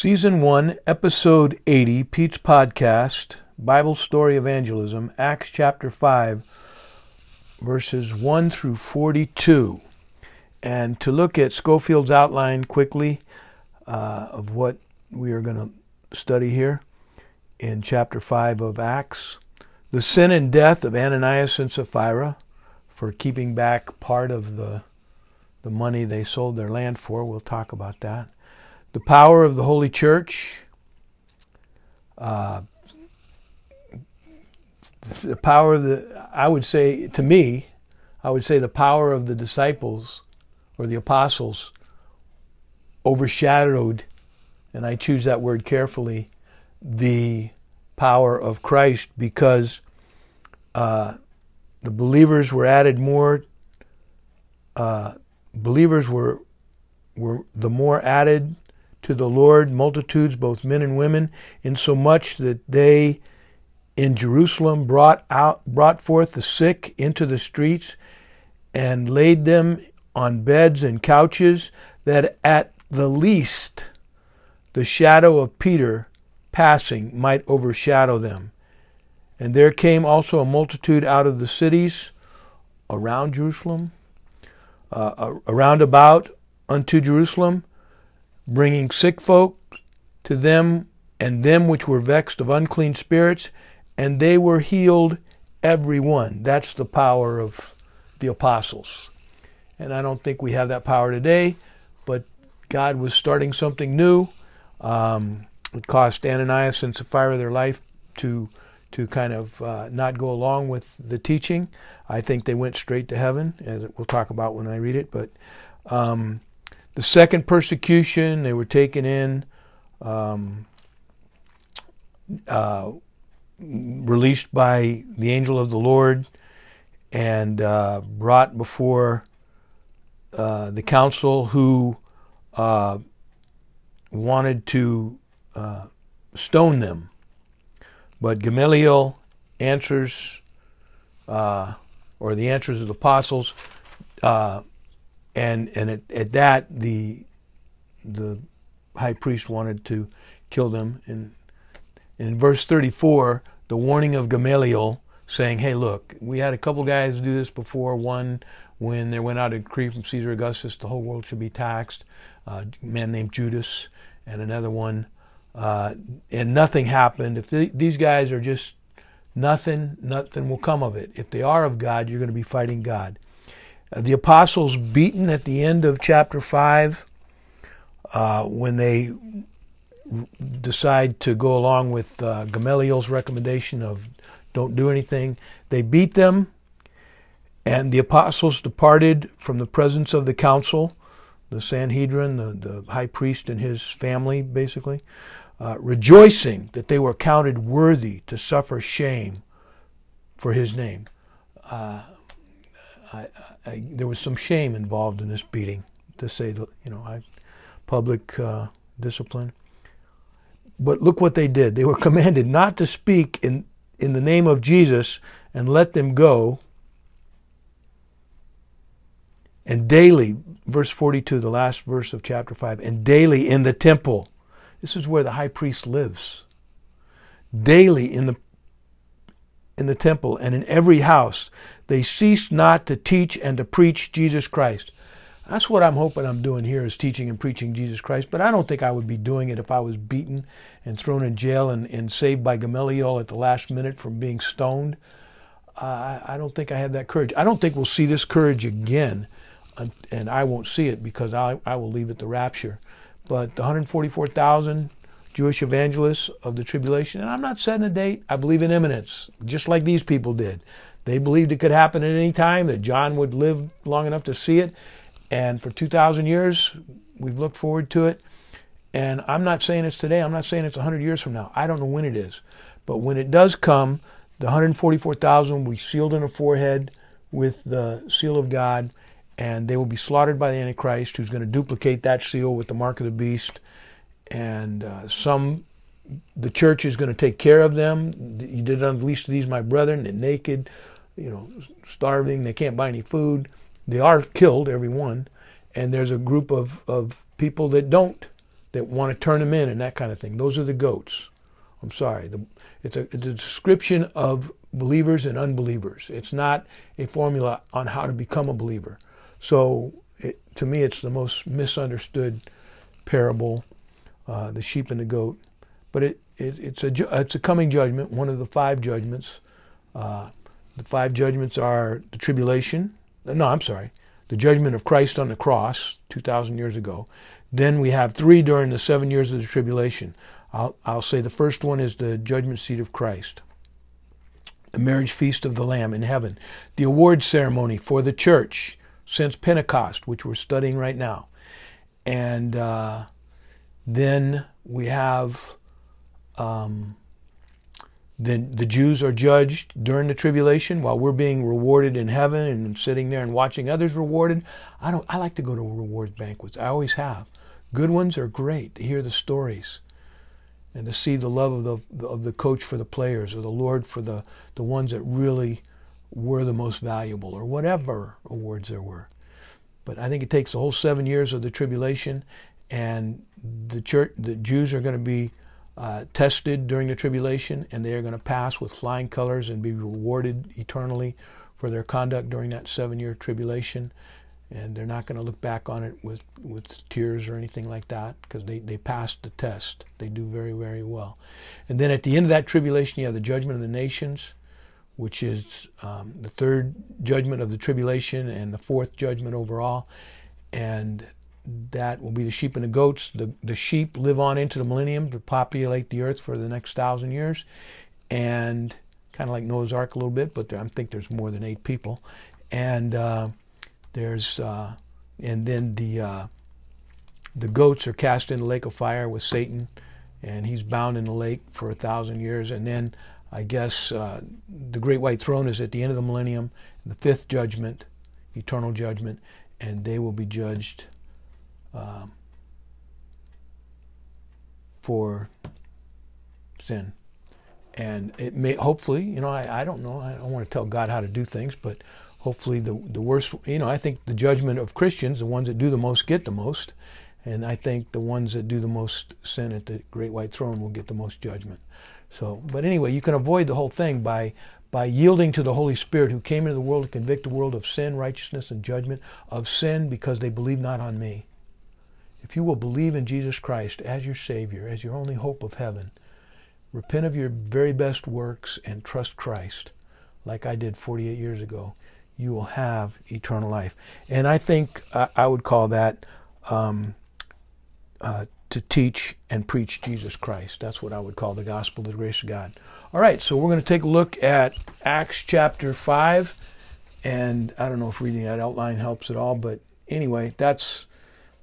Season 1, Episode 80, Pete's Podcast, Bible Story Evangelism, Acts chapter 5, verses 1 through 42. And to look at Scofield's outline quickly uh, of what we are going to study here in chapter 5 of Acts. The sin and death of Ananias and Sapphira for keeping back part of the, the money they sold their land for. We'll talk about that the power of the Holy Church, uh, the power of the, I would say, to me, I would say the power of the disciples or the apostles overshadowed, and I choose that word carefully, the power of Christ because uh, the believers were added more. Uh, believers were were the more added to the Lord multitudes, both men and women, insomuch that they in Jerusalem brought out brought forth the sick into the streets and laid them on beds and couches, that at the least the shadow of Peter passing might overshadow them. And there came also a multitude out of the cities around Jerusalem, uh, around about unto Jerusalem, bringing sick folk to them and them which were vexed of unclean spirits, and they were healed every one. That's the power of the apostles. And I don't think we have that power today, but God was starting something new. Um, it cost Ananias and Sapphira their life to to kind of uh, not go along with the teaching. I think they went straight to heaven, as we'll talk about when I read it. But um, the second persecution, they were taken in, um, uh, released by the angel of the Lord, and uh, brought before uh, the council who uh, wanted to uh, stone them. But Gamaliel answers, uh, or the answers of the apostles, and and at, at that the the high priest wanted to kill them. And in verse 34, the warning of Gamaliel saying, "Hey, look, we had a couple guys do this before. One when there went out a decree from Caesar Augustus, the whole world should be taxed. Uh, a man named Judas, and another one, uh, and nothing happened. If the, these guys are just nothing, nothing will come of it. If they are of God, you're going to be fighting God." The apostles beaten at the end of chapter 5 uh, when they decide to go along with uh, Gamaliel's recommendation of don't do anything. They beat them, and the apostles departed from the presence of the council, the Sanhedrin, the, the high priest and his family, basically, uh, rejoicing that they were counted worthy to suffer shame for his name. Uh, I, I, there was some shame involved in this beating, to say the you know I, public uh, discipline. But look what they did. They were commanded not to speak in in the name of Jesus and let them go. And daily, verse 42, the last verse of chapter 5, and daily in the temple. This is where the high priest lives. Daily in the in the temple and in every house. They ceased not to teach and to preach Jesus Christ. That's what I'm hoping I'm doing here is teaching and preaching Jesus Christ. But I don't think I would be doing it if I was beaten and thrown in jail and, and saved by Gamaliel at the last minute from being stoned. Uh, I don't think I have that courage. I don't think we'll see this courage again, and I won't see it because I, I will leave at the rapture. But the 144,000 Jewish evangelists of the tribulation. And I'm not setting a date. I believe in imminence, just like these people did. They believed it could happen at any time, that John would live long enough to see it. And for 2,000 years, we've looked forward to it. And I'm not saying it's today. I'm not saying it's 100 years from now. I don't know when it is. But when it does come, the 144,000 will be sealed in a forehead with the seal of God, and they will be slaughtered by the Antichrist, who's going to duplicate that seal with the mark of the beast and uh, some the church is going to take care of them. You did of these, my brethren. They're naked, you know, starving. They can't buy any food. They are killed, every one. And there's a group of, of people that don't that want to turn them in and that kind of thing. Those are the goats. I'm sorry. The, it's, a, it's a description of believers and unbelievers. It's not a formula on how to become a believer. So it, to me, it's the most misunderstood parable, uh, the sheep and the goat. But it, it, it's a it's a coming judgment, one of the five judgments. Uh, the five judgments are the tribulation. No, I'm sorry, the judgment of Christ on the cross, two thousand years ago. Then we have three during the seven years of the tribulation. I'll, I'll say the first one is the judgment seat of Christ, the marriage feast of the Lamb in heaven, the award ceremony for the church since Pentecost, which we're studying right now. And uh, then we have um, the, the Jews are judged during the tribulation while we're being rewarded in heaven and sitting there and watching others rewarded. I don't. I like to go to reward banquets. I always have. Good ones are great to hear the stories and to see the love of the of the coach for the players or the Lord for the the ones that really were the most valuable or whatever awards there were. But I think it takes the whole seven years of the tribulation, and the church, the Jews are going to be uh, tested during the tribulation, and they are going to pass with flying colors and be rewarded eternally for their conduct during that seven-year tribulation and they're not going to look back on it with, with tears or anything like that because they, they passed the test. They do very, very well. And then at the end of that tribulation, you have the judgment of the nations, which is um, the third judgment of the tribulation and the fourth judgment overall. And that will be the sheep and the goats. The, the sheep live on into the millennium to populate the earth for the next thousand years. And kind of like Noah's Ark a little bit, but there, I think there's more than eight people. And uh, there's uh, and then the uh, the goats are cast in the lake of fire with Satan, and he's bound in the lake for a thousand years. And then I guess uh, the great white throne is at the end of the millennium, the fifth judgment, eternal judgment, and they will be judged um, for sin. And it may hopefully, you know, I, I don't know, I don't want to tell God how to do things, but hopefully the the worst you know i think the judgment of christians the ones that do the most get the most. And i think the ones that do the most sin at the great white throne will get the most judgment. So but anyway you can avoid the whole thing by by yielding to the holy spirit who came into the world to convict the world of sin righteousness and judgment of sin because they believe not on me if you will believe in jesus christ as your savior as your only hope of heaven repent of your very best works and trust christ like i did 48 years ago you will have eternal life. And I think I would call that um, uh, to teach and preach Jesus Christ. That's what I would call the gospel of the grace of God. All right, so we're going to take a look at Acts chapter 5. And I don't know if reading that outline helps at all, but anyway, that's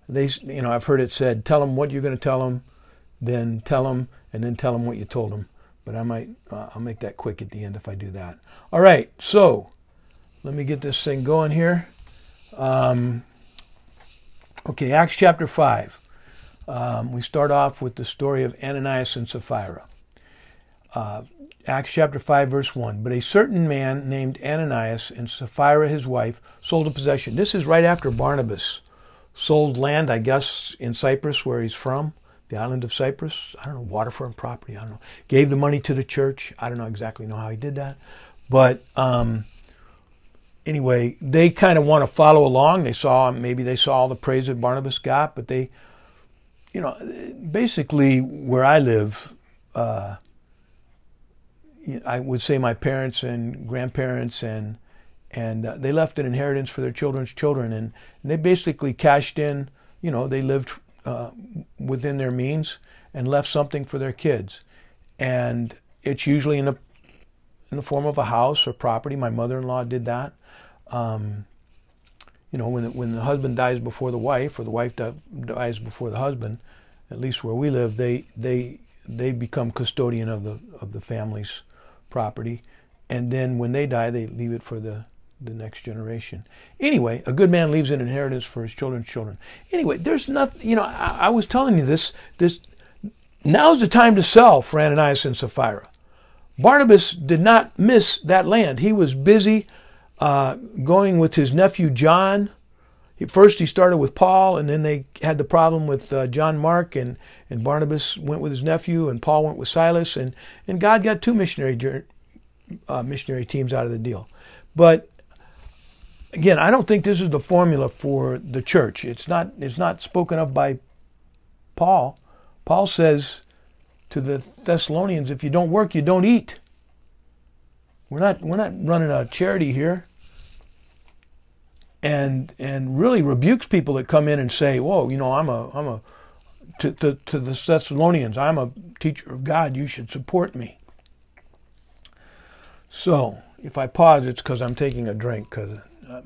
they. You know, I've heard it said, "Tell them what you're going to tell them, then tell them, and then tell them what you told them." But I might, uh, I'll make that quick at the end if I do that. All right, so let me get this thing going here. Um, okay, Acts chapter 5. Um, we start off with the story of Ananias and Sapphira. Uh, Acts chapter 5, verse 1. But a certain man named Ananias and Sapphira his wife sold a possession. This is right after Barnabas sold land, I guess, in Cyprus, where he's from, the island of Cyprus. I don't know, waterfront property, I don't know. Gave the money to the church. I don't know exactly know how he did that. But um, anyway, they kind of want to follow along. They saw maybe they saw all the praise that Barnabas got, but they, you know, basically where I live, uh, I would say my parents and grandparents and and uh, they left an inheritance for their children's children, and, and they basically cashed in. You know, they lived uh, within their means and left something for their kids, and it's usually in the in the form of a house or property. My mother-in-law did that um, you know, when the, when the husband dies before the wife, or the wife dies before the husband, at least where we live, they they they become custodian of the of the family's property, and then when they die, they leave it for the the next generation. Anyway, a good man leaves an inheritance for his children's children. Anyway, there's nothing. You know, I, I was telling you this. This now's the time to sell for Ananias and Sapphira. Barnabas did not miss that land. He was busy uh, going with his nephew John, first he started with Paul, and then they had the problem with uh, John Mark, and, and Barnabas went with his nephew, and Paul went with Silas, and, and God got two missionary uh, missionary teams out of the deal. But again, I don't think this is the formula for the church. It's not it's not spoken of by Paul. Paul says to the Thessalonians, if you don't work, you don't eat. We're not we're not running a charity here and and really rebukes people that come in and say, "Whoa, you know, I'm a I'm a to, to, to the Thessalonians, I'm a teacher of God. You should support me." So, if I pause, it's because I'm taking a drink because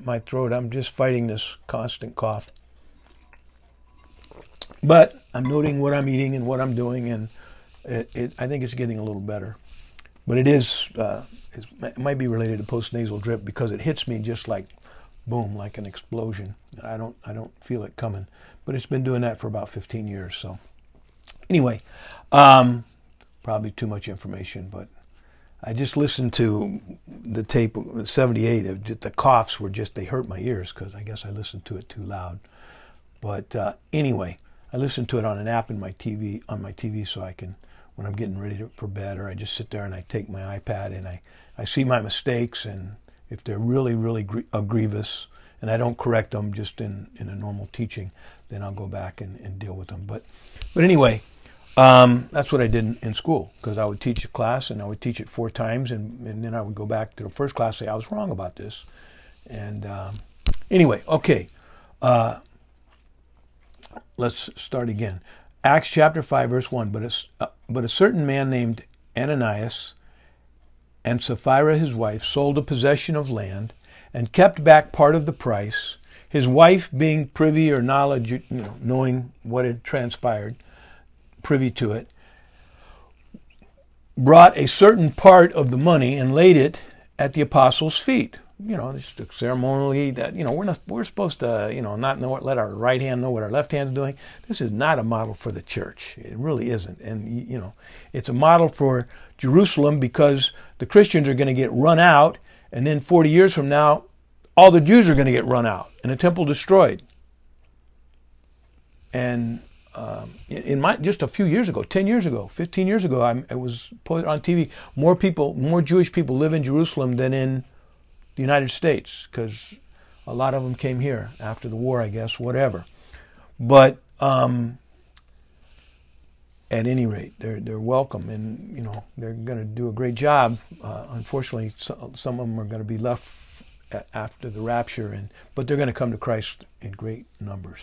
my throat. I'm just fighting this constant cough. But I'm noting what I'm eating and what I'm doing, and it, it, I think it's getting a little better. But it is, uh, it might be related to postnasal drip because it hits me just like boom, like an explosion. I don't I don't feel it coming, but it's been doing that for about 15 years. So anyway, um, probably too much information, but I just listened to the tape 78. The coughs were just they hurt my ears because I guess I listened to it too loud. But uh, anyway, I listened to it on an app in my TV on my TV so I can when I'm getting ready to, for bed or I just sit there and I take my iPad and I I see my mistakes and if they're really, really grievous, and I don't correct them just in, in a normal teaching, then I'll go back and, and deal with them. But, but anyway, um, that's what I did in, in school because I would teach a class and I would teach it four times, and, and then I would go back to the first class and say I was wrong about this. And um, anyway, okay, uh, let's start again. Acts chapter five, verse one. But a, uh, but a certain man named Ananias and Sapphira his wife sold a possession of land and kept back part of the price, his wife being privy or knowledge, you know, knowing what had transpired, privy to it, brought a certain part of the money and laid it at the apostles' feet. You know, just ceremonially that you know we're not we're supposed to you know not know what let our right hand know what our left hand's doing. This is not a model for the church. It really isn't, and you know, it's a model for Jerusalem because the Christians are going to get run out, and then 40 years from now, all the Jews are going to get run out and the temple destroyed. And um, in my just a few years ago, 10 years ago, 15 years ago, I, was put on TV. More people, more Jewish people live in Jerusalem than in the United States because a lot of them came here after the war, I guess, whatever. But um, at any rate, they're they're welcome, and you know they're going to do a great job. Uh, unfortunately, so, some of them are going to be left after the rapture, and but they're going to come to Christ in great numbers.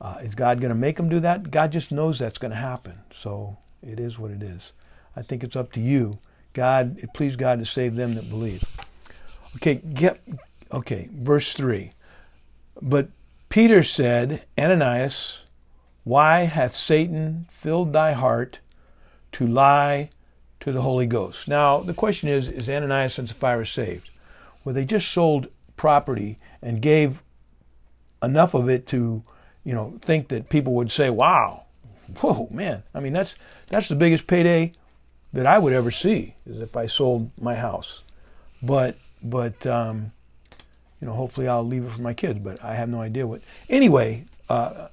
Uh, is God going to make them do that? God just knows that's going to happen. So it is what it is. I think it's up to you. God, it please God to save them that believe. Okay, get okay. Verse three. But Peter said, Ananias why hath Satan filled thy heart to lie to the Holy Ghost? Now, the question is Is Ananias and Sapphira saved? Well, they just sold property and gave enough of it to, you know, think that people would say, wow, whoa, man. I mean, that's, that's the biggest payday that I would ever see is if I sold my house. But, but, um, you know, hopefully I'll leave it for my kids, but I have no idea what. Anyway, uh,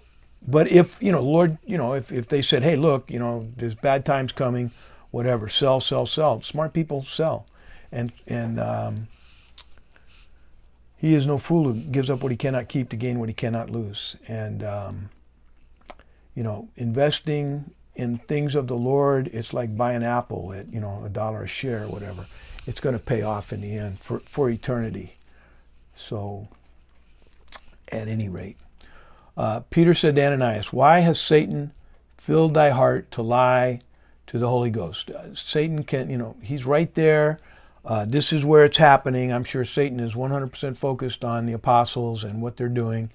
but if, you know, Lord, you know, if, if they said, hey, look, you know, there's bad times coming, whatever, sell, sell, sell. Smart people sell. And, and um, he is no fool who gives up what he cannot keep to gain what he cannot lose. And, um, you know, investing in things of the Lord, it's like buying an apple at, you know, a dollar a share or whatever. It's going to pay off in the end for, for eternity. So, at any rate. Uh, Peter said to Ananias, Why has Satan filled thy heart to lie to the Holy Ghost? Uh, Satan can, you know, he's right there. Uh, this is where it's happening. I'm sure Satan is 100% focused on the apostles and what they're doing.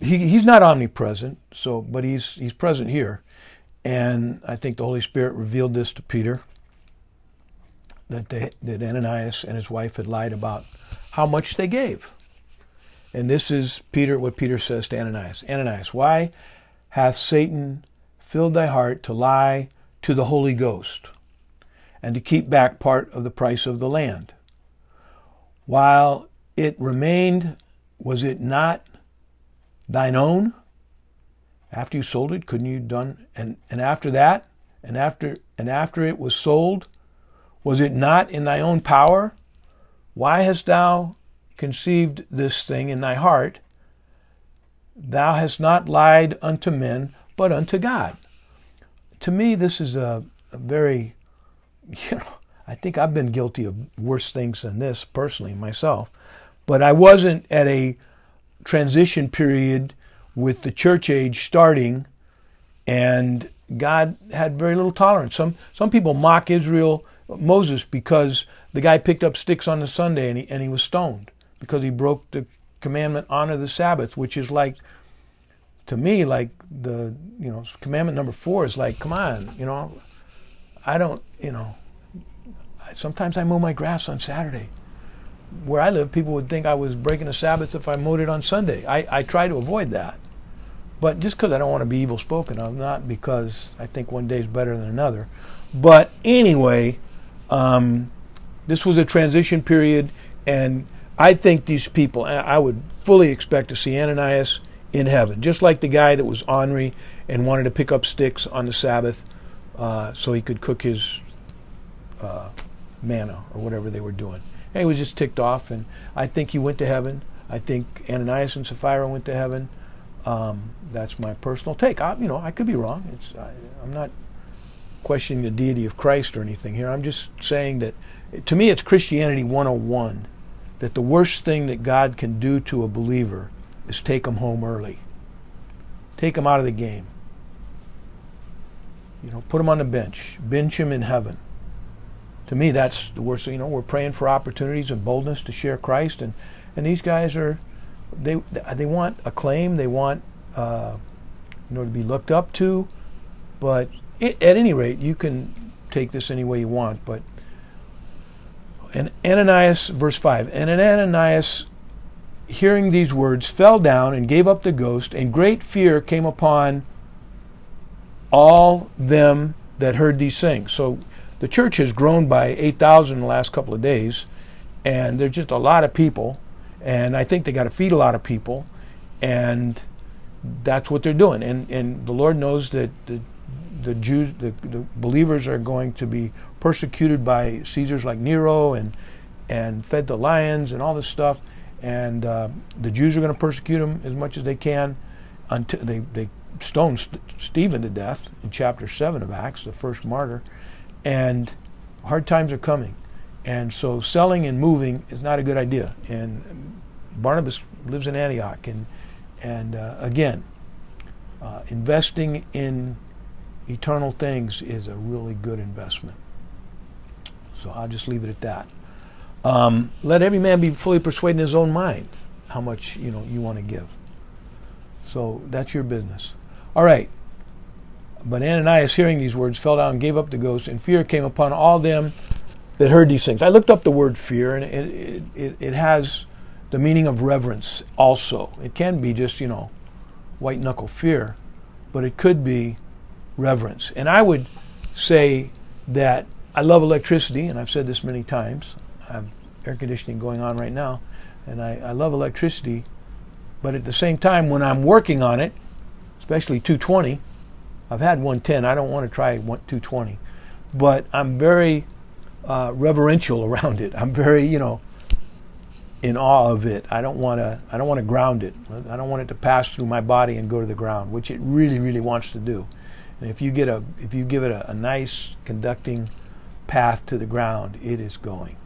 He, he's not omnipresent, so but he's he's present here, and I think the Holy Spirit revealed this to Peter that they, that Ananias and his wife had lied about how much they gave. And this is Peter, what Peter says to Ananias Ananias, why hath Satan filled thy heart to lie to the Holy Ghost and to keep back part of the price of the land? While it remained was it not thine own? After you sold it, couldn't you done and, and after that, and after and after it was sold, was it not in thy own power? Why hast thou conceived this thing in thy heart? Thou hast not lied unto men, but unto God. To me, this is a, a very, you know, I think I've been guilty of worse things than this personally myself, but I wasn't at a transition period with the church age starting, and God had very little tolerance. Some some people mock Israel Moses because the guy picked up sticks on the Sunday and he and he was stoned because he broke the commandment honor the Sabbath, which is like to me like the you know commandment number four is like come on you know I don't you know sometimes I mow my grass on Saturday. Where I live, people would think I was breaking the Sabbath if I mowed it on Sunday. I, I try to avoid that. But just because I don't want to be evil spoken of, not because I think one day is better than another. But anyway, um, this was a transition period, and I think these people, I would fully expect to see Ananias in heaven, just like the guy that was ornery and wanted to pick up sticks on the Sabbath uh, so he could cook his uh, manna or whatever they were doing. And he was just ticked off, and I think he went to heaven. I think Ananias and Sapphira went to heaven. Um, that's my personal take. I, you know, I could be wrong. It's, I, I'm not questioning the deity of Christ or anything here. I'm just saying that, to me, it's Christianity 101. That the worst thing that God can do to a believer is take them home early, take them out of the game. You know, put them on the bench, bench them in heaven. To me, that's the worst. You know, we're praying for opportunities and boldness to share Christ, and and these guys are they they want acclaim, they want uh, you know to be looked up to, but it, at any rate, you can take this any way you want. But and Ananias, verse five, and Ananias, hearing these words, fell down and gave up the ghost, and great fear came upon all them that heard these things. So the church has grown by 8,000 in the last couple of days, and there's just a lot of people and I think they got to feed a lot of people, and that's what they're doing. And and the Lord knows that the the Jews, the, the believers, are going to be persecuted by Caesars like Nero and and fed to lions and all this stuff. And uh, the Jews are going to persecute them as much as they can until they they stoned Stephen to death in chapter seven of Acts, the first martyr. And hard times are coming. And so selling and moving is not a good idea. And Barnabas lives in Antioch. And, and uh, again, uh, investing in eternal things is a really good investment. So I'll just leave it at that. Um, let every man be fully persuaded in his own mind how much you know you want to give. So that's your business. All right. But Ananias, hearing these words, fell down and gave up the ghost, and fear came upon all them that heard these things. I looked up the word fear, and it, it, it has the meaning of reverence also. It can be just, you know, white knuckle fear, but it could be reverence. And I would say that I love electricity, and I've said this many times. I have air conditioning going on right now, and I, I love electricity, but at the same time, when I'm working on it, especially 220, I've had 110. I don't want to try 220, but I'm very uh, reverential around it. I'm very, you know, in awe of it. I don't want to. I don't want to ground it. I don't want it to pass through my body and go to the ground, which it really, really wants to do. And if you get a, if you give it a, a nice conducting path to the ground, it is going.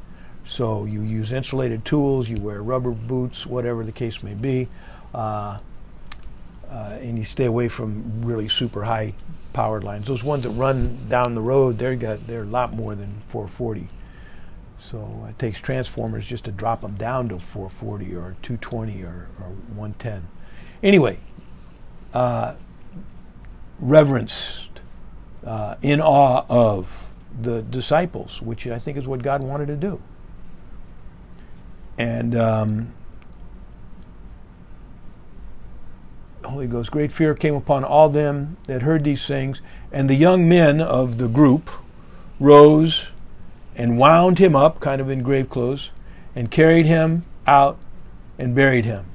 So you use insulated tools, you wear rubber boots, whatever the case may be, uh, uh, and you stay away from really super high powered lines. Those ones that run down the road, they're got they're a lot more than 440. So it takes transformers just to drop them down to 440 or 220 or, or 110. Anyway, uh, reverenced, uh, in awe of the disciples, which I think is what God wanted to do. And um, Holy Ghost, great fear came upon all them that heard these things, and the young men of the group rose and wound him up, kind of in grave clothes, and carried him out and buried him.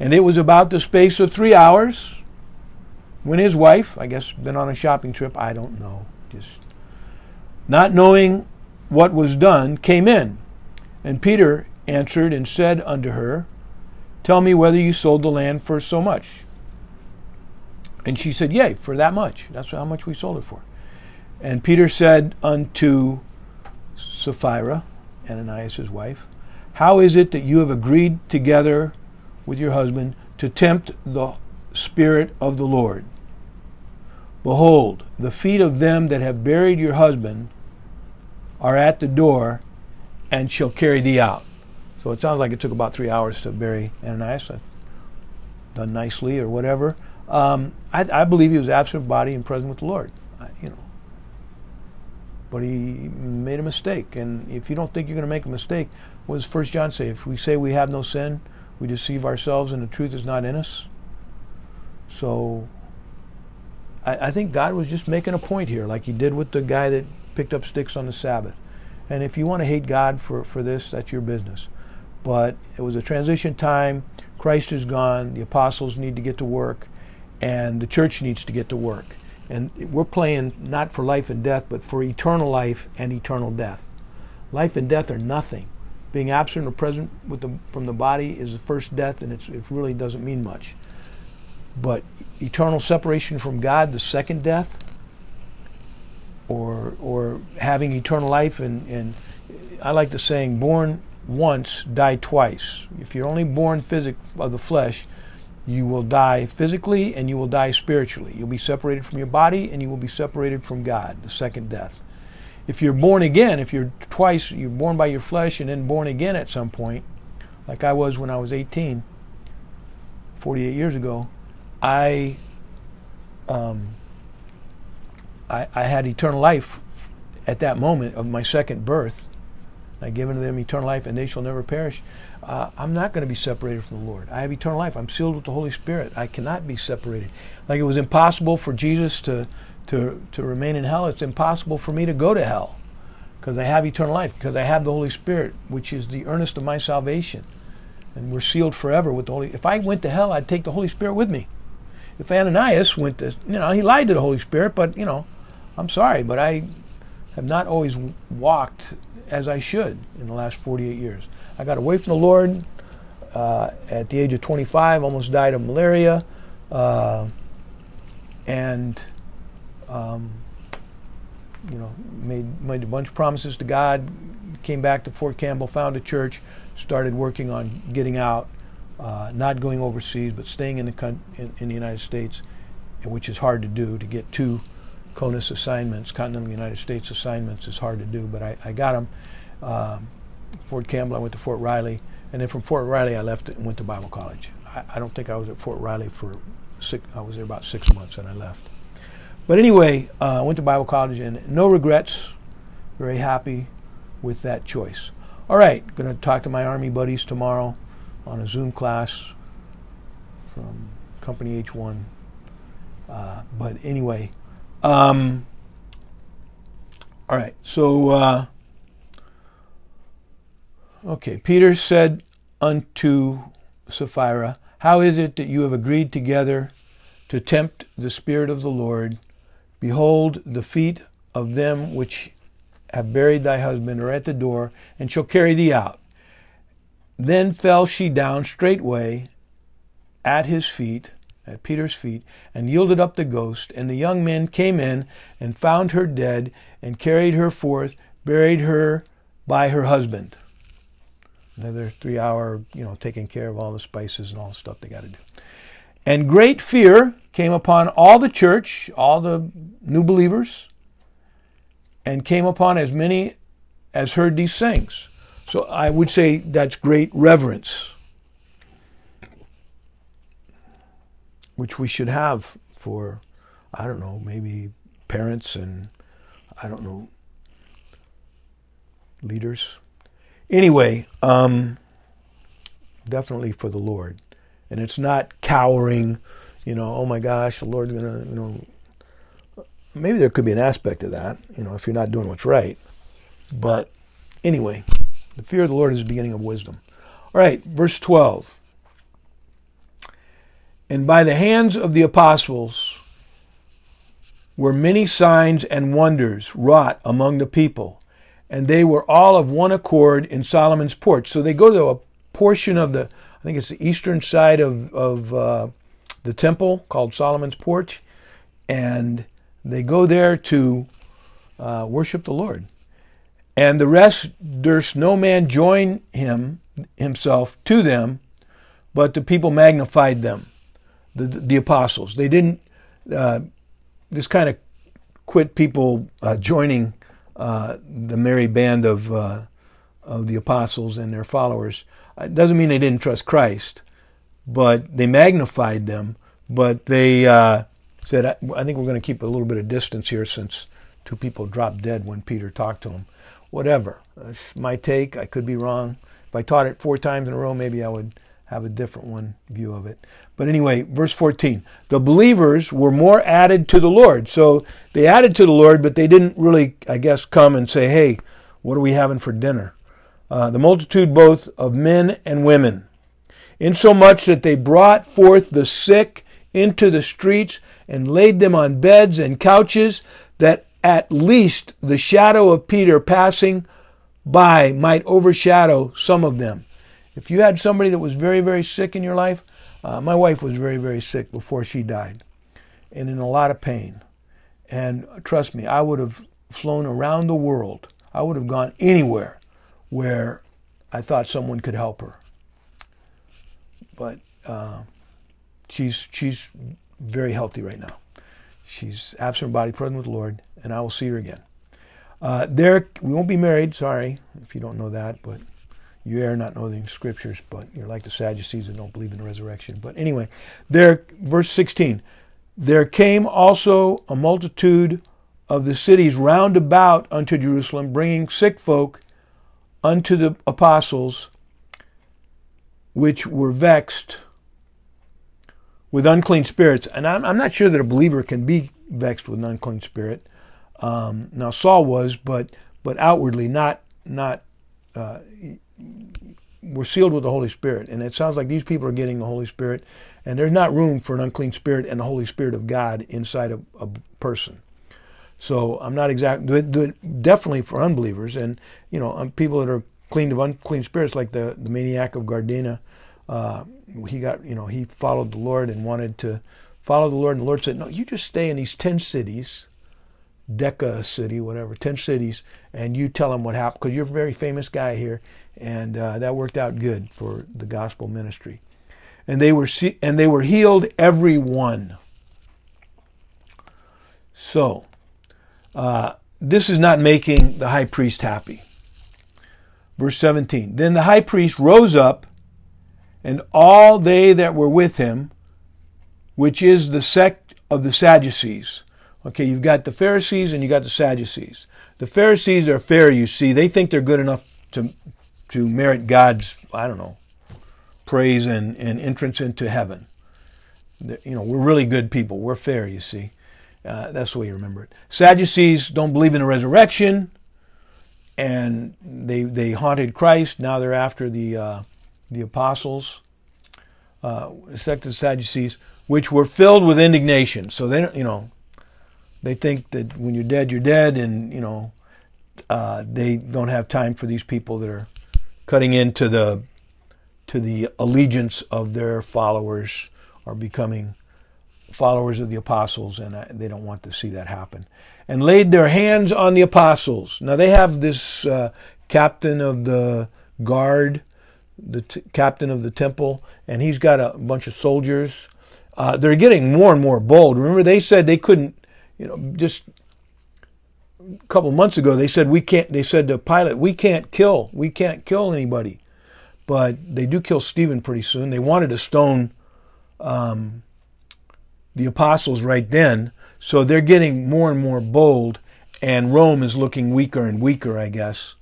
And it was about the space of three hours when his wife, I guess, been on a shopping trip, I don't know, just not knowing what was done, came in. And Peter answered and said unto her, Tell me whether you sold the land for so much. And she said, Yea, for that much. That's how much we sold it for. And Peter said unto Sapphira, Ananias' wife, How is it that you have agreed together with your husband to tempt the Spirit of the Lord? Behold, the feet of them that have buried your husband are at the door and shall carry thee out. So it sounds like it took about three hours to bury Ananias. Done nicely or whatever. Um, I, I, believe he was absent body and present with the Lord. I, you know, but he made a mistake. And if you don't think you're going to make a mistake, what does First John say? If we say we have no sin, we deceive ourselves, and the truth is not in us. So, I, I think God was just making a point here, like He did with the guy that picked up sticks on the Sabbath. And if you want to hate God for, for this, that's your business. But it was a transition time. Christ is gone. The apostles need to get to work, and the church needs to get to work. And we're playing not for life and death, but for eternal life and eternal death. Life and death are nothing. Being absent or present the, from the body is the first death, and it really doesn't mean much. But eternal separation from God, the second death, or or having eternal life, and, and I like the saying, born once, die twice. If you're only born physic of the flesh, you will die physically and you will die spiritually. You'll be separated from your body and you will be separated from God, the second death. If you're born again, if you're twice, you're born by your flesh and then born again at some point, like I was when I was 18, 48 years ago, I, um, I, I had eternal life at that moment of my second birth. I give unto them eternal life, and they shall never perish uh, I'm not going to be separated from the Lord. I have eternal life. I'm sealed with the Holy Spirit. I cannot be separated. Like it was impossible for Jesus to, to, to remain in hell, it's impossible for me to go to hell because I have eternal life, because I have the Holy Spirit, which is the earnest of my salvation. And we're sealed forever with the Holy If I went to hell, I'd take the Holy Spirit with me. If Ananias went to, you know, he lied to the Holy Spirit, but, you know, I'm sorry, but I have not always walked as I should in the last 48 years. I got away from the Lord uh, at the age of 25, almost died of malaria, uh, and um, you know made made a bunch of promises to God. Came back to Fort Campbell, found a church, started working on getting out, uh, not going overseas, but staying in the in, in, the United States, which is hard to do. To get two CONUS assignments, Continental United States assignments, is hard to do, but I, I got them. Um, Fort Campbell, I went to Fort Riley, and then from Fort Riley, I left and went to Bible college. I, I don't think I was at Fort Riley for six. I was there about six months, and I left. But anyway, uh, I went to Bible college, and no regrets. Very happy with that choice. All right, going to talk to my Army buddies tomorrow on a Zoom class from Company H1. Uh, but anyway, um, all right, so. Uh, Okay, Peter said unto Sapphira, How is it that you have agreed together to tempt the Spirit of the Lord? Behold, the feet of them which have buried thy husband are at the door, and shall carry thee out. Then fell she down straightway at his feet, at Peter's feet, and yielded up the ghost. And the young men came in and found her dead, and carried her forth, buried her by her husband another three hour, you know, taking care of all the spices and all the stuff they got to do. And great fear came upon all the church, all the new believers, and came upon as many as heard these things. So I would say that's great reverence, which we should have for, I don't know, maybe parents and, I don't know, leaders. Anyway, um, definitely for the Lord. And it's not cowering, you know, oh my gosh, the Lord's going to, you know, maybe there could be an aspect of that, you know, if you're not doing what's right. But anyway, the fear of the Lord is the beginning of wisdom. All right, verse 12. And by the hands of the apostles were many signs and wonders wrought among the people, and they were all of one accord in Solomon's porch. So they go to a portion of the, I think it's the eastern side of, of uh, the temple called Solomon's porch, and they go there to uh, worship the Lord. And the rest durst no man join him himself to them, but the people magnified them, the the apostles. They didn't. Uh, this kind of quit people uh, joining uh, the merry band of uh, of the apostles and their followers. It doesn't mean they didn't trust Christ, but they magnified them. But they uh, said, I, I think we're going to keep a little bit of distance here since two people dropped dead when Peter talked to them whatever. That's my take. I could be wrong. If I taught it four times in a row, maybe I would have a different one view of it. But anyway, verse 14. The believers were more added to the Lord. So they added to the Lord, but they didn't really, I guess, come and say, hey, what are we having for dinner? Uh, the multitude both of men and women, insomuch that they brought forth the sick into the streets and laid them on beds and couches, that at least the shadow of Peter passing by might overshadow some of them. If you had somebody that was very, very sick in your life, uh, my wife was very, very sick before she died and in a lot of pain. And trust me, I would have flown around the world. I would have gone anywhere where I thought someone could help her. But uh, she's she's very healthy right now. She's absent body, present with the Lord, and I will see her again. Uh, there, we won't be married. Sorry if you don't know that, but you are not knowing the scriptures, but you're like the Sadducees that don't believe in the resurrection. But anyway, there, verse 16. There came also a multitude of the cities round about unto Jerusalem, bringing sick folk unto the apostles, which were vexed with unclean spirits. And I'm, I'm not sure that a believer can be vexed with an unclean spirit. Um, now Saul was, but but outwardly not not. Uh, we're sealed with the Holy Spirit, and it sounds like these people are getting the Holy Spirit, and there's not room for an unclean spirit and the Holy Spirit of God inside of a person. So I'm not exactly definitely for unbelievers, and you know um, people that are clean of unclean spirits, like the the maniac of Gadara. Uh, he got you know he followed the Lord and wanted to follow the Lord, and the Lord said, "No, you just stay in these ten cities." Deca city, whatever, 10 cities, and you tell them what happened because you're a very famous guy here, and uh, that worked out good for the gospel ministry. And they were and they were healed every one. So, uh, this is not making the high priest happy. Verse 17. Then the high priest rose up, and all they that were with him, which is the sect of the Sadducees, Okay, you've got the Pharisees and you got the Sadducees. The Pharisees are fair, you see. They think they're good enough to to merit God's, I don't know, praise and, and entrance into heaven. You know, we're really good people. We're fair, you see. Uh, that's the way you remember it. Sadducees don't believe in the resurrection, and they they haunted Christ. Now they're after the uh, the apostles. Uh, sect of Sadducees, which were filled with indignation. So they, you know, they think that when you're dead, you're dead, and you know uh, they don't have time for these people that are cutting into the to the allegiance of their followers or becoming followers of the apostles, and they don't want to see that happen. And laid their hands on the apostles. Now they have this uh, captain of the guard, the t- captain of the temple, and he's got a bunch of soldiers. Uh, they're getting more and more bold. Remember, they said they couldn't you know, just couple months ago, they said we can't. They said to Pilate, we can't kill. We can't kill anybody, but they do kill Stephen pretty soon. They wanted to stone um, the apostles right then, so they're getting more and more bold, and Rome is looking weaker and weaker, I guess,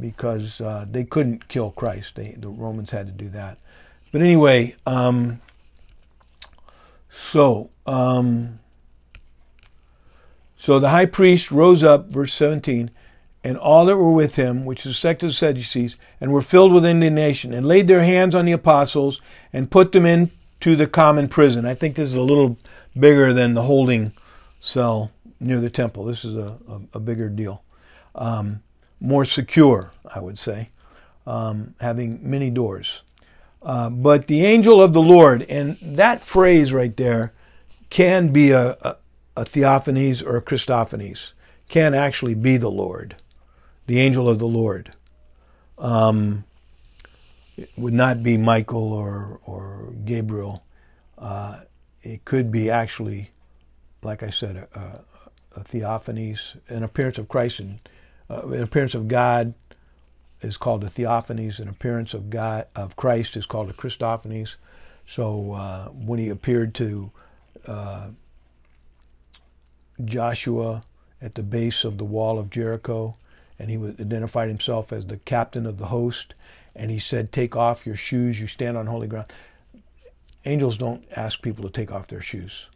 because uh, they couldn't kill Christ. They, the Romans had to do that. But anyway, um, so. Um, so the high priest rose up, verse 17, and all that were with him, which is the sect of the Sadducees, and were filled with indignation, and laid their hands on the apostles, and put them into the common prison. I think this is a little bigger than the holding cell near the temple. This is a, a, a bigger deal. Um, more secure, I would say, um, having many doors. Uh, but the angel of the Lord, and that phrase right there can be a, a, a theophanies or a Christophanies, can actually be the Lord, the angel of the Lord. Um, it would not be Michael or, or Gabriel. Uh, it could be actually, like I said, a, a theophanies, an appearance of Christ, and uh, an appearance of God is called a theophanies. An appearance of God of Christ is called a Christophanies. So uh, when he appeared to uh, Joshua at the base of the wall of Jericho, and he identified himself as the captain of the host, and he said, "Take off your shoes; you stand on holy ground." Angels don't ask people to take off their shoes,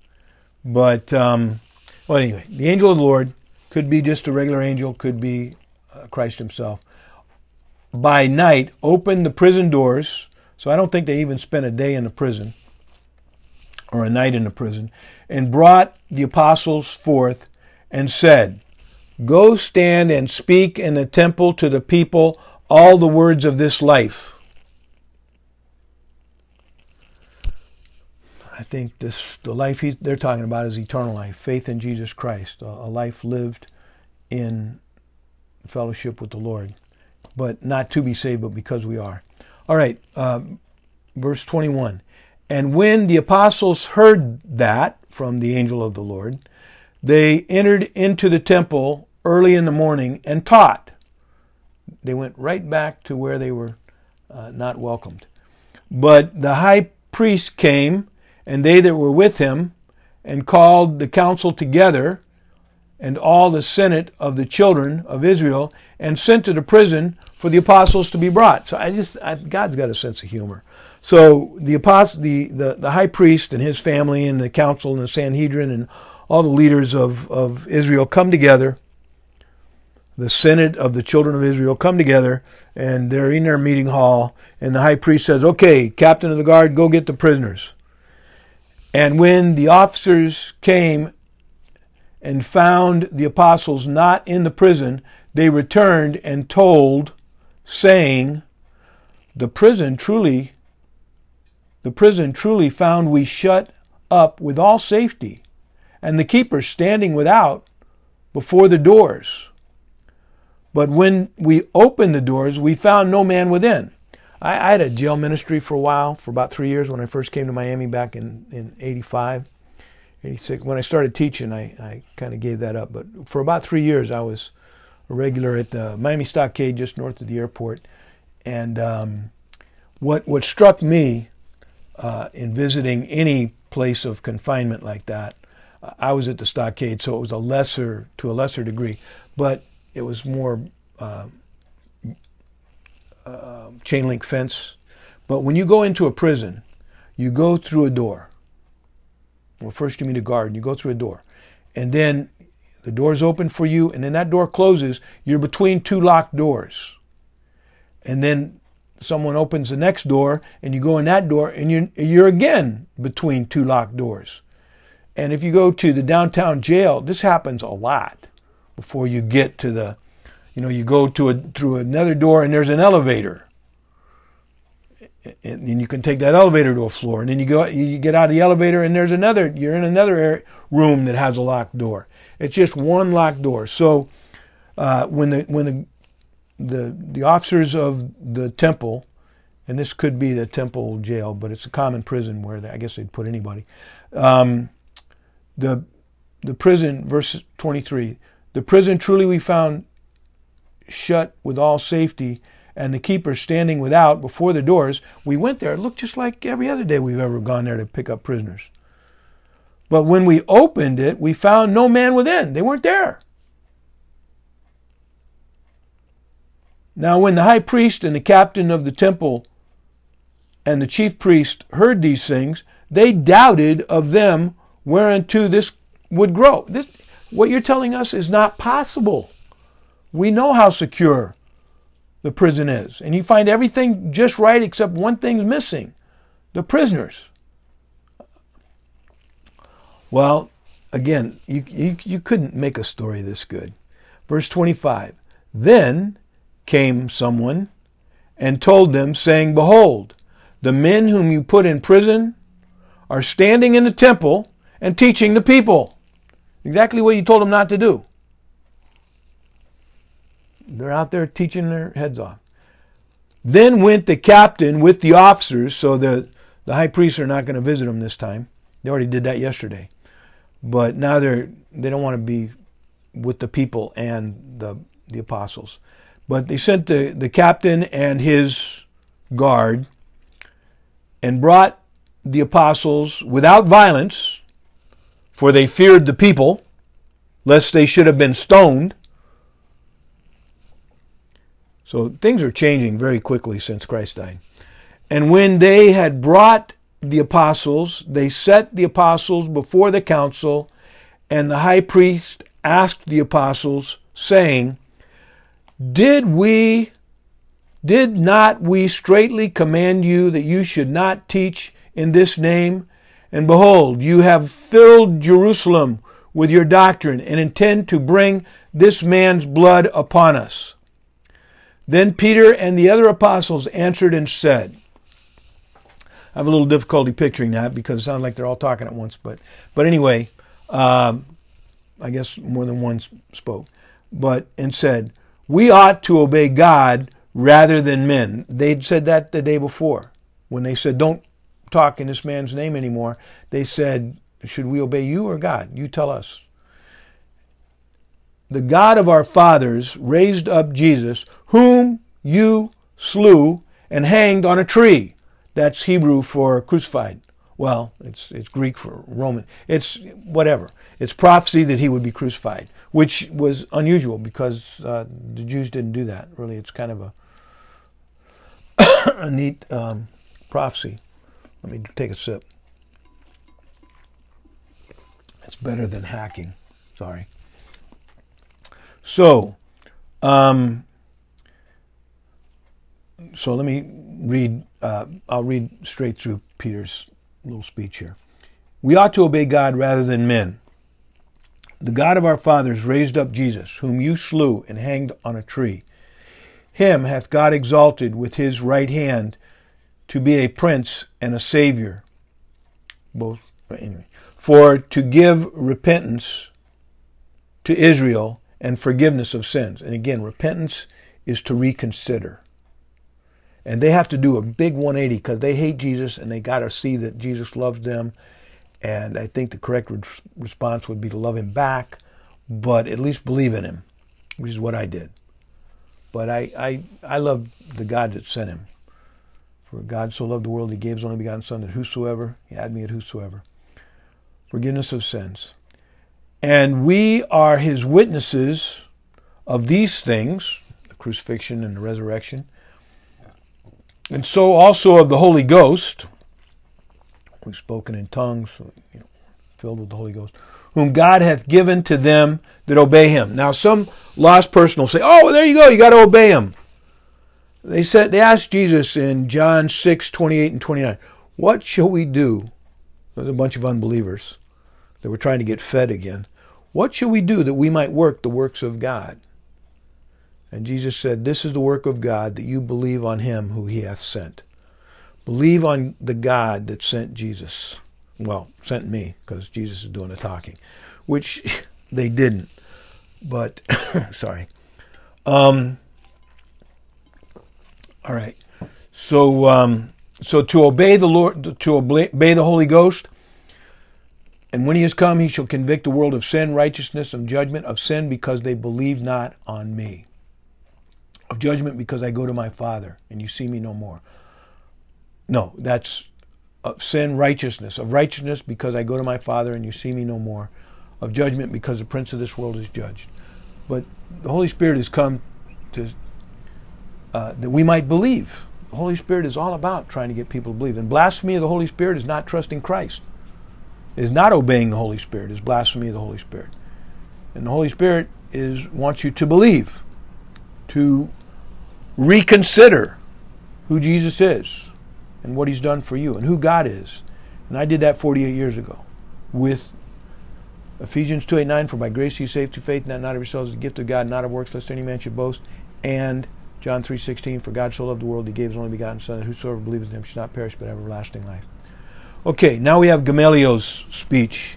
but um, well, anyway, the angel of the Lord could be just a regular angel, could be uh, Christ Himself. By night, opened the prison doors. So I don't think they even spent a day in the prison or a night in the prison, and brought the apostles forth and said, Go stand and speak in the temple to the people all the words of this life. I think this the life they're talking about is eternal life, faith in Jesus Christ, a, a life lived in fellowship with the Lord, but not to be saved, but because we are. All right, uh, verse 21. And when the apostles heard that from the angel of the Lord, they entered into the temple early in the morning and taught. They went right back to where they were uh, not welcomed. But the high priest came, and they that were with him, and called the council together, and all the senate of the children of Israel, and sent to the prison for the apostles to be brought. So I just, I, God's got a sense of humor. So the apostle, the, the, the high priest and his family and the council and the Sanhedrin and all the leaders of, of Israel come together. The Senate of the children of Israel come together and they're in their meeting hall. And the high priest says, Okay, captain of the guard, go get the prisoners. And when the officers came and found the apostles not in the prison, they returned and told, saying, The prison truly the prison truly found we shut up with all safety, and the keepers standing without before the doors. But when we opened the doors, we found no man within. I, I, had a jail ministry for a while, for about three years when I first came to Miami back in, in 85, 86. When I started teaching, I, I kind of gave that up. But for about three years, I was a regular at the Miami Stockade just north of the airport. And um, what, what struck me uh, in visiting any place of confinement like that. I was at the stockade, so it was a lesser, to a lesser degree, but it was more uh, uh, chain link fence. But when you go into a prison, you go through a door. Well, first you meet a guard, you go through a door, and then the door's open for you, and then that door closes. You're between two locked doors, and then someone opens the next door and you go in that door and you're, you're again between two locked doors. And if you go to the downtown jail, this happens a lot before you get to the, you know, you go to a, through another door and there's an elevator. And you can take that elevator to a floor, and then you go, you get out of the elevator, and there's another. You're in another room that has a locked door. It's just one locked door. So uh, when the when the the the officers of the temple, and this could be the temple jail, but it's a common prison where they, I guess they'd put anybody. Um, the the prison, verse 23, the prison truly we found shut with all safety, and the keeper standing without before the doors. We went there. It looked just like every other day we've ever gone there to pick up prisoners. But when we opened it, we found no man within. They weren't there. Now, when the high priest and the captain of the temple and the chief priest heard these things, they doubted of them whereunto this would grow. This, what you're telling us is not possible. We know how secure the prison is, and you find everything just right except one thing's missing the prisoners. Well, again, you, you, you couldn't make a story this good. Verse 25 Then came someone and told them, saying, Behold, the men whom you put in prison are standing in the temple and teaching the people. Exactly what you told them not to do. They're out there teaching their heads off. Then went the captain with the officers, so the, the high priests are not going to visit them this time. They already did that yesterday. But now they're they don't want to be with the people and the the apostles. But they sent the, the captain and his guard and brought the apostles without violence, for they feared the people, lest they should have been stoned. So things are changing very quickly since Christ died. And when they had brought the apostles, they set the apostles before the council, and the high priest asked the apostles, saying, Did we, did not we straitly command you that you should not teach in this name? And behold, you have filled Jerusalem with your doctrine and intend to bring this man's blood upon us. Then Peter and the other apostles answered and said, I have a little difficulty picturing that because it sounds like they're all talking at once. But but anyway, um, I guess more than one spoke. But and said, we ought to obey God rather than men. They'd said that the day before when they said, don't talk in this man's name anymore. They said, should we obey you or God? You tell us. The God of our fathers raised up Jesus, whom you slew and hanged on a tree. That's Hebrew for crucified. Well, it's it's Greek for Roman. It's whatever. It's prophecy that he would be crucified, which was unusual because uh, the Jews didn't do that. Really, it's kind of a a neat um, prophecy. Let me take a sip. It's better than hacking. Sorry. So, um, so let me read, uh, I'll read straight through Peter's little speech here. We ought to obey God rather than men. The God of our fathers raised up Jesus, whom you slew and hanged on a tree. Him hath God exalted with his right hand to be a prince and a savior. Both, anyway. For to give repentance to Israel and forgiveness of sins. And again, repentance is to reconsider. And they have to do a big 180 because they hate Jesus and they got to see that Jesus loves them. And I think the correct re- response would be to love him back, but at least believe in him, which is what I did. But I, I, I love the God that sent him. For God so loved the world, he gave his only begotten Son, that whosoever, he had me at whosoever, forgiveness of sins. And we are his witnesses of these things, the crucifixion and the resurrection, and so also of the Holy Ghost, we've spoken in tongues, you know, filled with the Holy Ghost, whom God hath given to them that obey him. Now some lost person will say, Oh, well, there you go, you got to obey him. They said they asked Jesus in John 6, 28 and 29, What shall we do? There's a bunch of unbelievers that were trying to get fed again. What shall we do that we might work the works of God? And Jesus said, This is the work of God, that you believe on him who he hath sent. Believe on the God that sent Jesus. Well, sent me, because Jesus is doing the talking, which they didn't. But, sorry. Um, all right. So, um, so to obey the Lord, to obey the Holy Ghost, and when he has come, he shall convict the world of sin, righteousness, and judgment of sin, because they believe not on me of judgment because I go to my Father and you see me no more. No, that's of sin, righteousness. Of righteousness because I go to my Father and you see me no more. Of judgment because the prince of this world is judged. But the Holy Spirit has come to uh, that we might believe. The Holy Spirit is all about trying to get people to believe. And blasphemy of the Holy Spirit is not trusting Christ. Is not obeying the Holy Spirit. Is blasphemy of the Holy Spirit. And the Holy Spirit is wants you to believe, to reconsider who Jesus is and what he's done for you and who God is. And I did that 48 years ago with Ephesians 2 8 9, for by grace you saved through faith, not, not of yourselves, is the gift of God, not of works, lest any man should boast. And John 3 16, for God so loved the world, he gave his only begotten Son, that whosoever believes in him should not perish but have everlasting life. Okay, now we have Gamaliel's speech,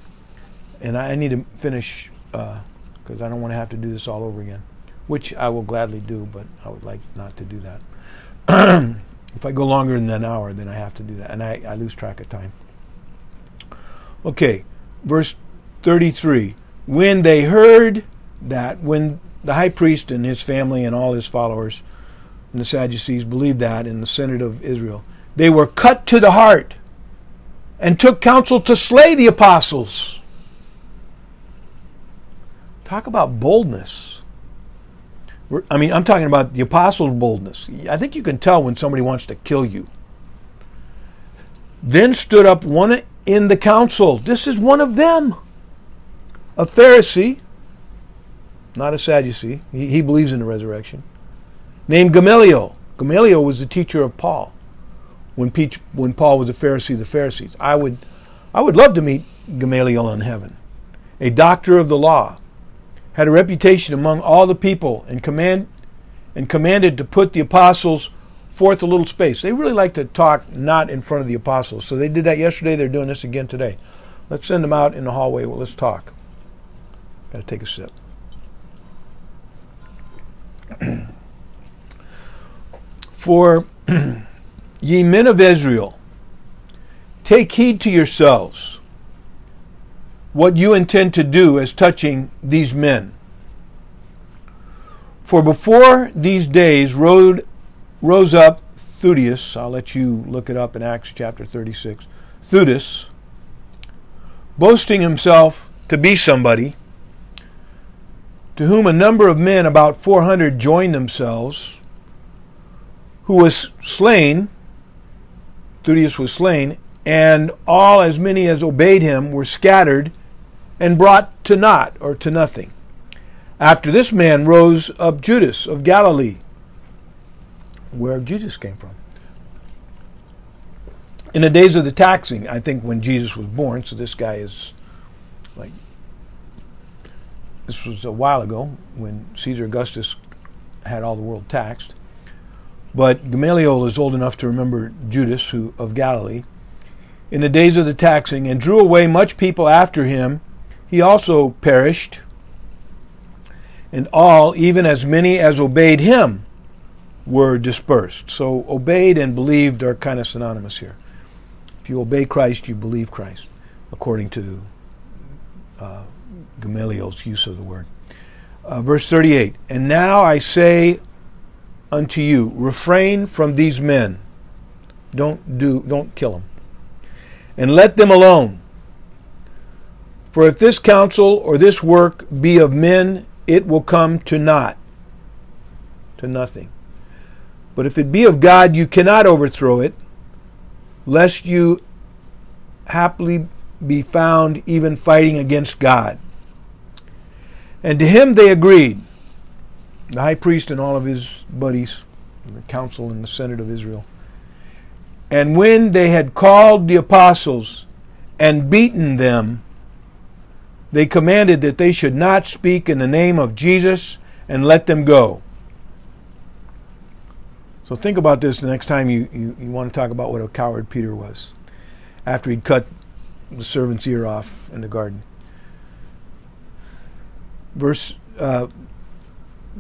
and I need to finish because uh, I don't want to have to do this all over again, which I will gladly do, but I would like not to do that. if I go longer than an hour, then I have to do that, and I, I lose track of time. Okay, verse 33. When they heard that, when the high priest and his family and all his followers and the Sadducees believed that in the Senate of Israel, they were cut to the heart and took counsel to slay the apostles. Talk about boldness. I mean, I'm talking about the apostles' boldness. I think you can tell when somebody wants to kill you. Then stood up one in the council. This is one of them a Pharisee, not a Sadducee, he, he believes in the resurrection, named Gamaliel. Gamaliel was the teacher of Paul when, Peach, when Paul was a Pharisee of the Pharisees. I would, I would love to meet Gamaliel in heaven. A doctor of the law, had a reputation among all the people and command and commanded to put the apostles forth a little space. They really like to talk not in front of the apostles. So they did that yesterday, they're doing this again today. Let's send them out in the hallway. Well, let's talk. Got to take a sip. For ye men of Israel, take heed to yourselves what you intend to do as touching these men. For before these days rode, rose up Theudas, I'll let you look it up in Acts chapter 36, Theudas, boasting himself to be somebody, to whom a number of men, about 400, joined themselves, who was slain, Theudas was slain, and all as many as obeyed him were scattered and brought to naught or to nothing. After this man rose up Judas of Galilee, where Judas came from. In the days of the taxing, I think when Jesus was born, so this guy is like this was a while ago when Caesar Augustus had all the world taxed. But Gamaliel is old enough to remember Judas who, of Galilee. In the days of the taxing, and drew away much people after him, he also perished. And all, even as many as obeyed him, were dispersed. So obeyed and believed are kind of synonymous here. If you obey Christ, you believe Christ, according to uh, Gamaliel's use of the word. Uh, verse 38 And now I say unto you, refrain from these men. Don't do, don't kill them. And let them alone. For if this counsel or this work be of men, it will come to naught, to nothing. But if it be of God, you cannot overthrow it, lest you haply be found even fighting against God. And to him they agreed, the high priest and all of his buddies, the council and the senate of Israel. And when they had called the apostles and beaten them, they commanded that they should not speak in the name of Jesus and let them go. So think about this the next time you, you, you want to talk about what a coward Peter was after he'd cut the servant's ear off in the garden verse uh,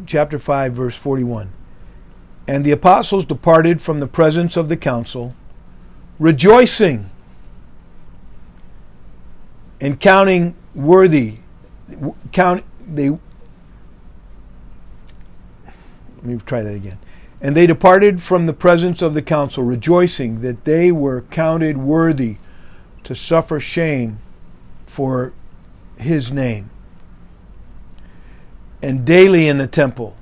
chapter 5 verse 41 and the apostles departed from the presence of the council rejoicing and counting worthy. Count they let me try that again. And they departed from the presence of the council rejoicing that they were counted worthy to suffer shame for his name. And daily in the temple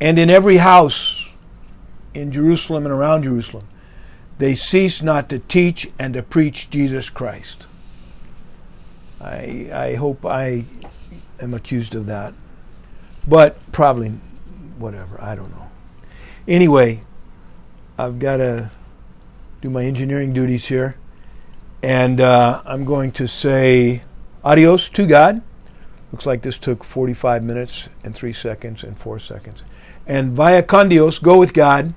and in every house in Jerusalem and around Jerusalem, they cease not to teach and to preach Jesus Christ. I, I hope I am accused of that. But probably, whatever, I don't know. Anyway, I've got to do my engineering duties here. And uh, I'm going to say Adios to God. Looks like this took 45 minutes and 3 seconds and 4 seconds. And via con Dios, go with God.